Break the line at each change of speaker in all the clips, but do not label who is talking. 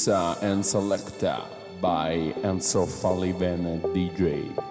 Mixa and Selecta by Enzo Falivene DJ.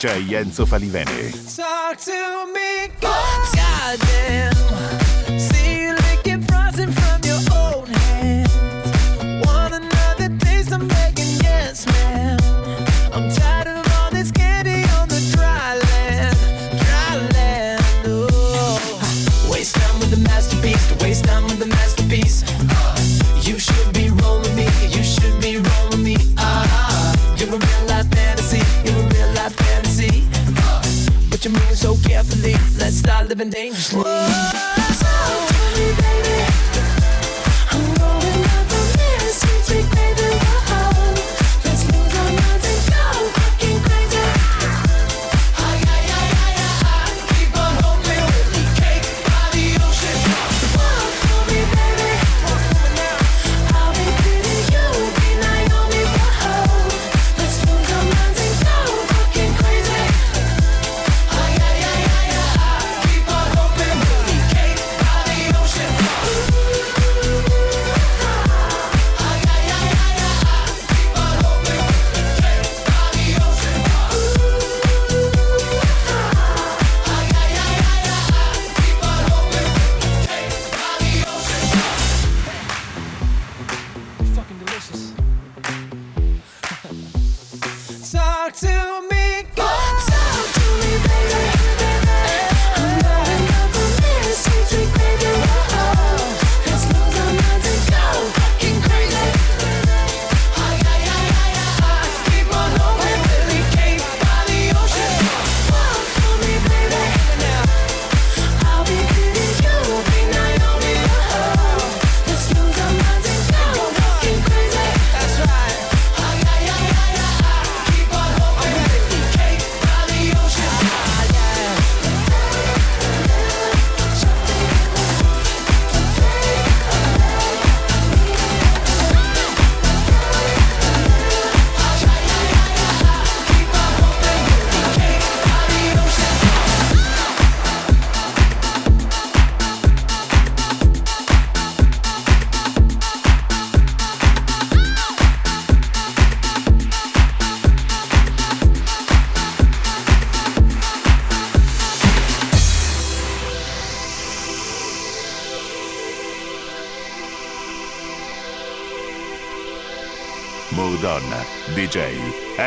DJ Enzo Falivene.
Talk to me, God.
God seven day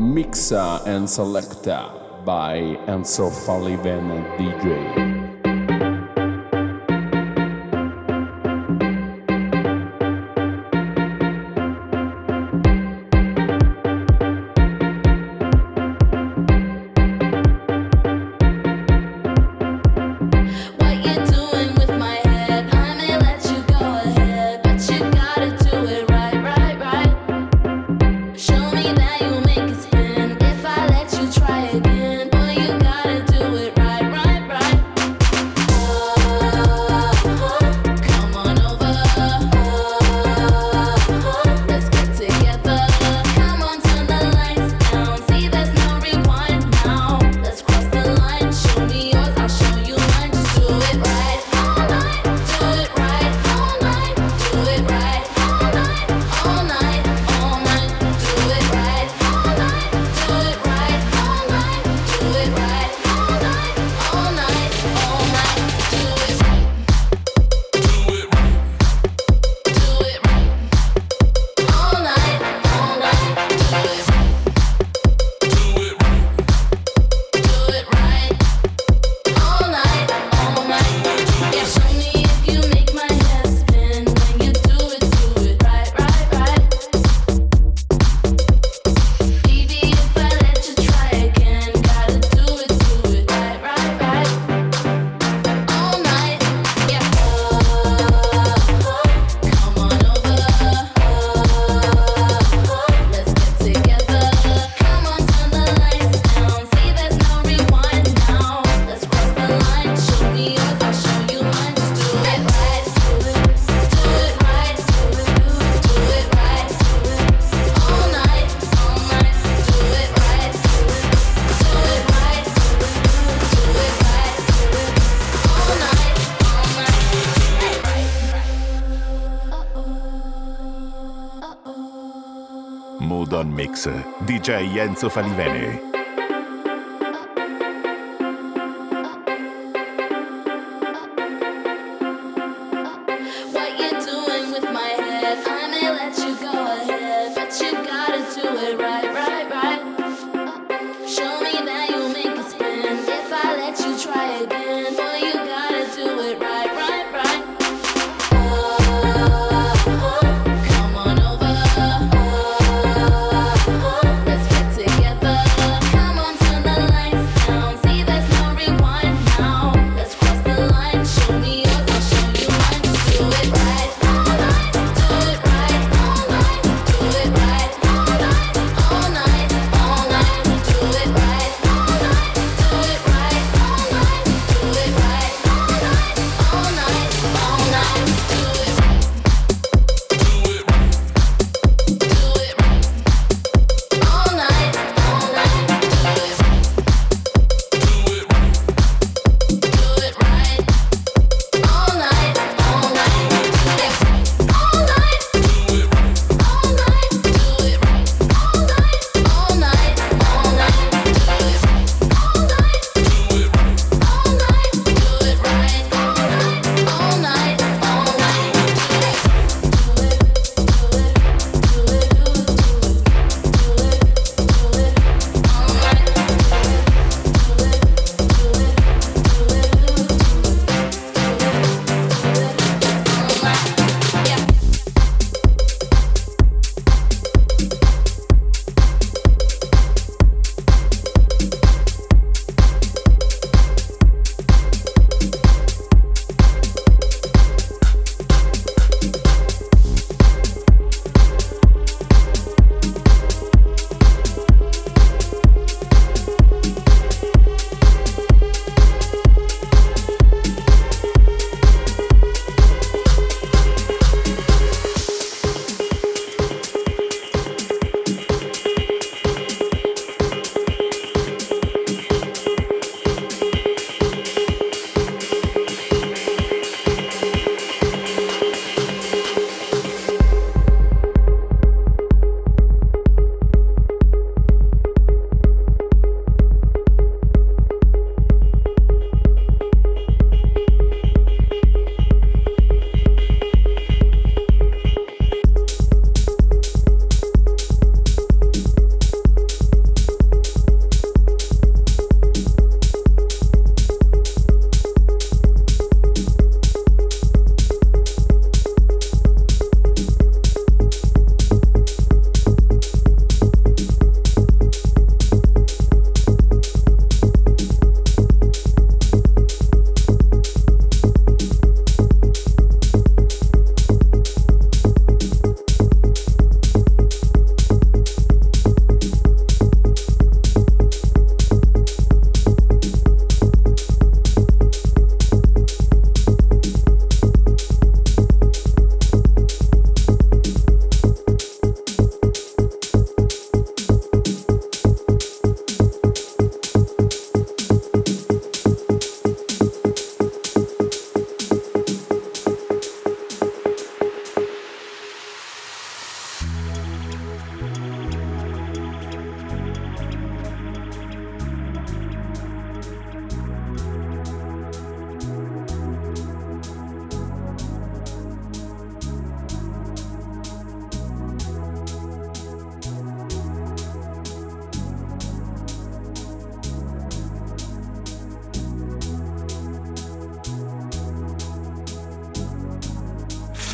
Mixer and Selector by Enzo Falivene DJ. Remix. DJ
Enzo Falivene.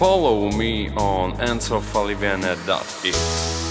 Follow me on enzofalivene.it.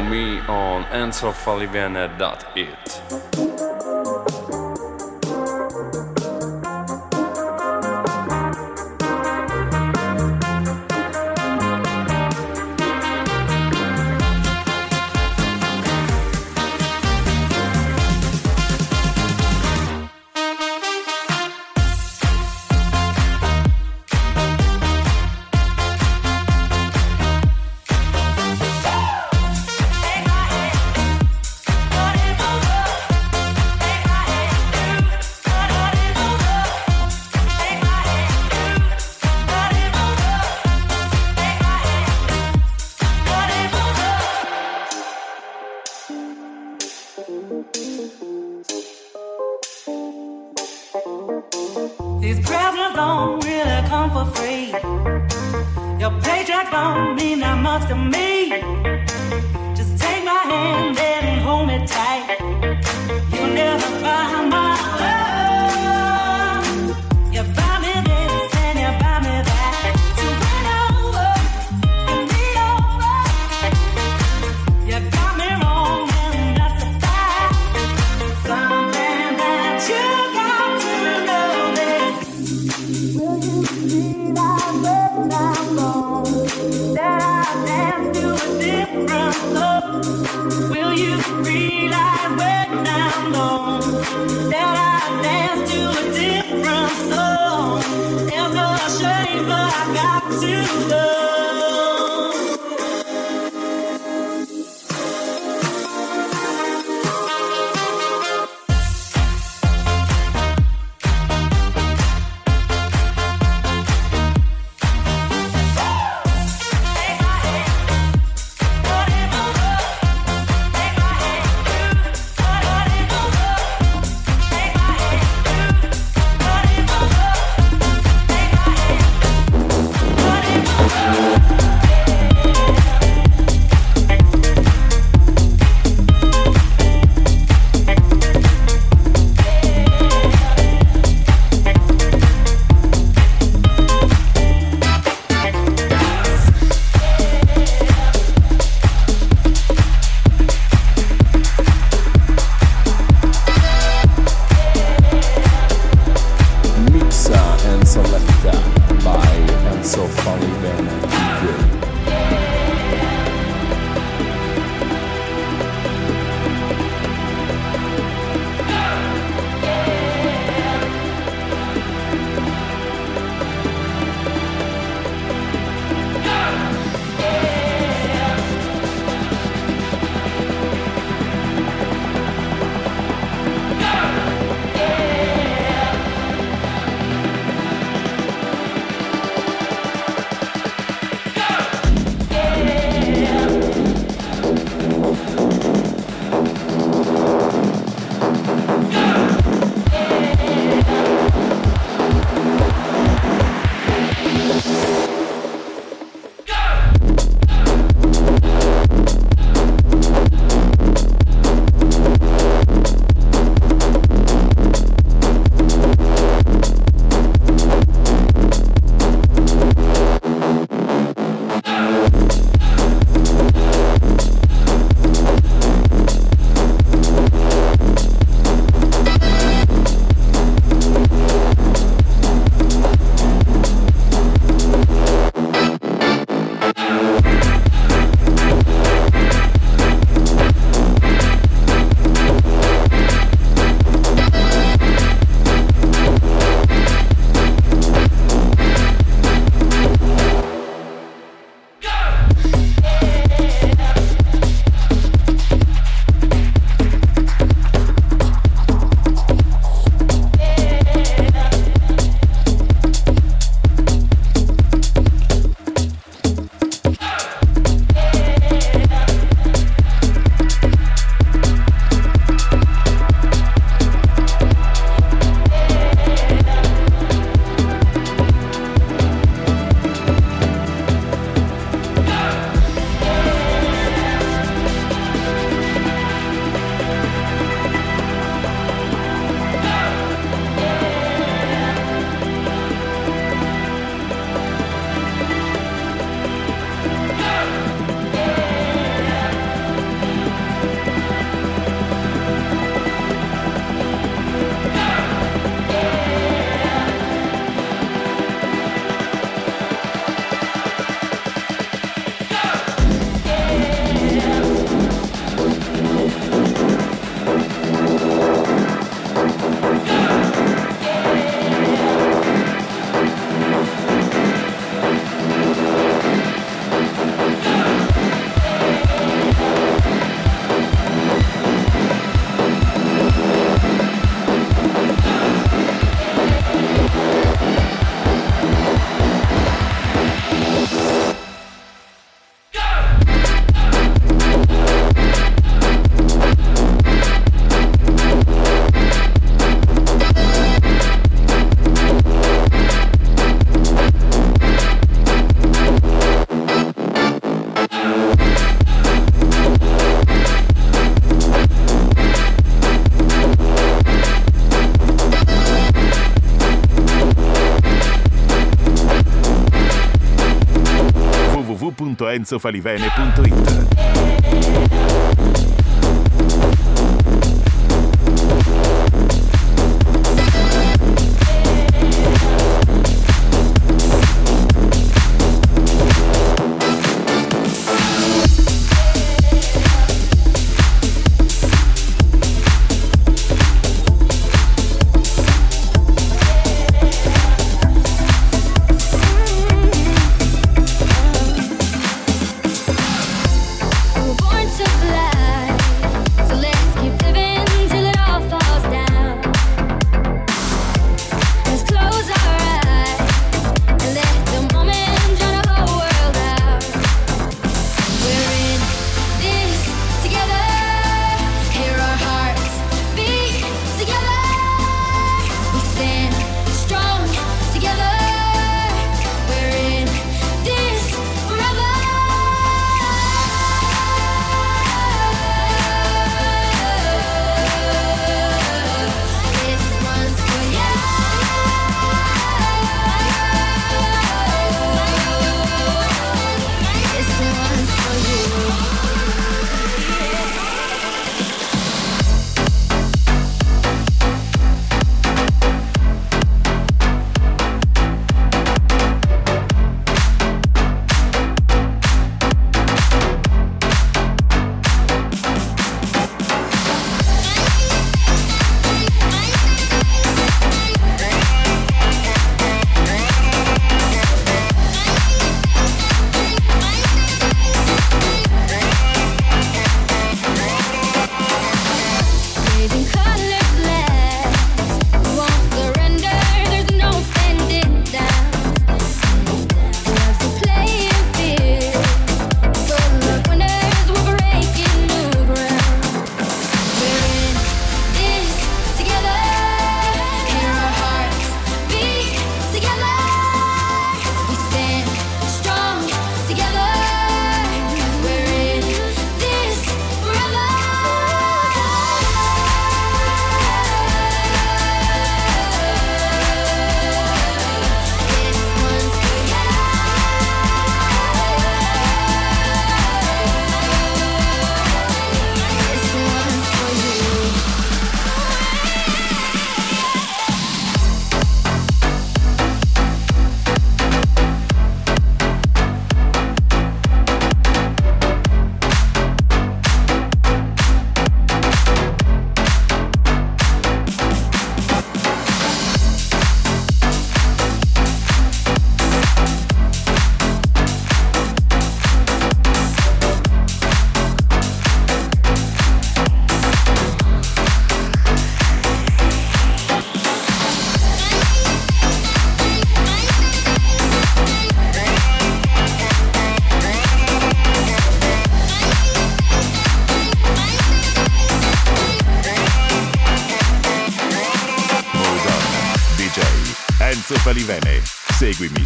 me on
enzofalivene.it.
www.enzofalivene.it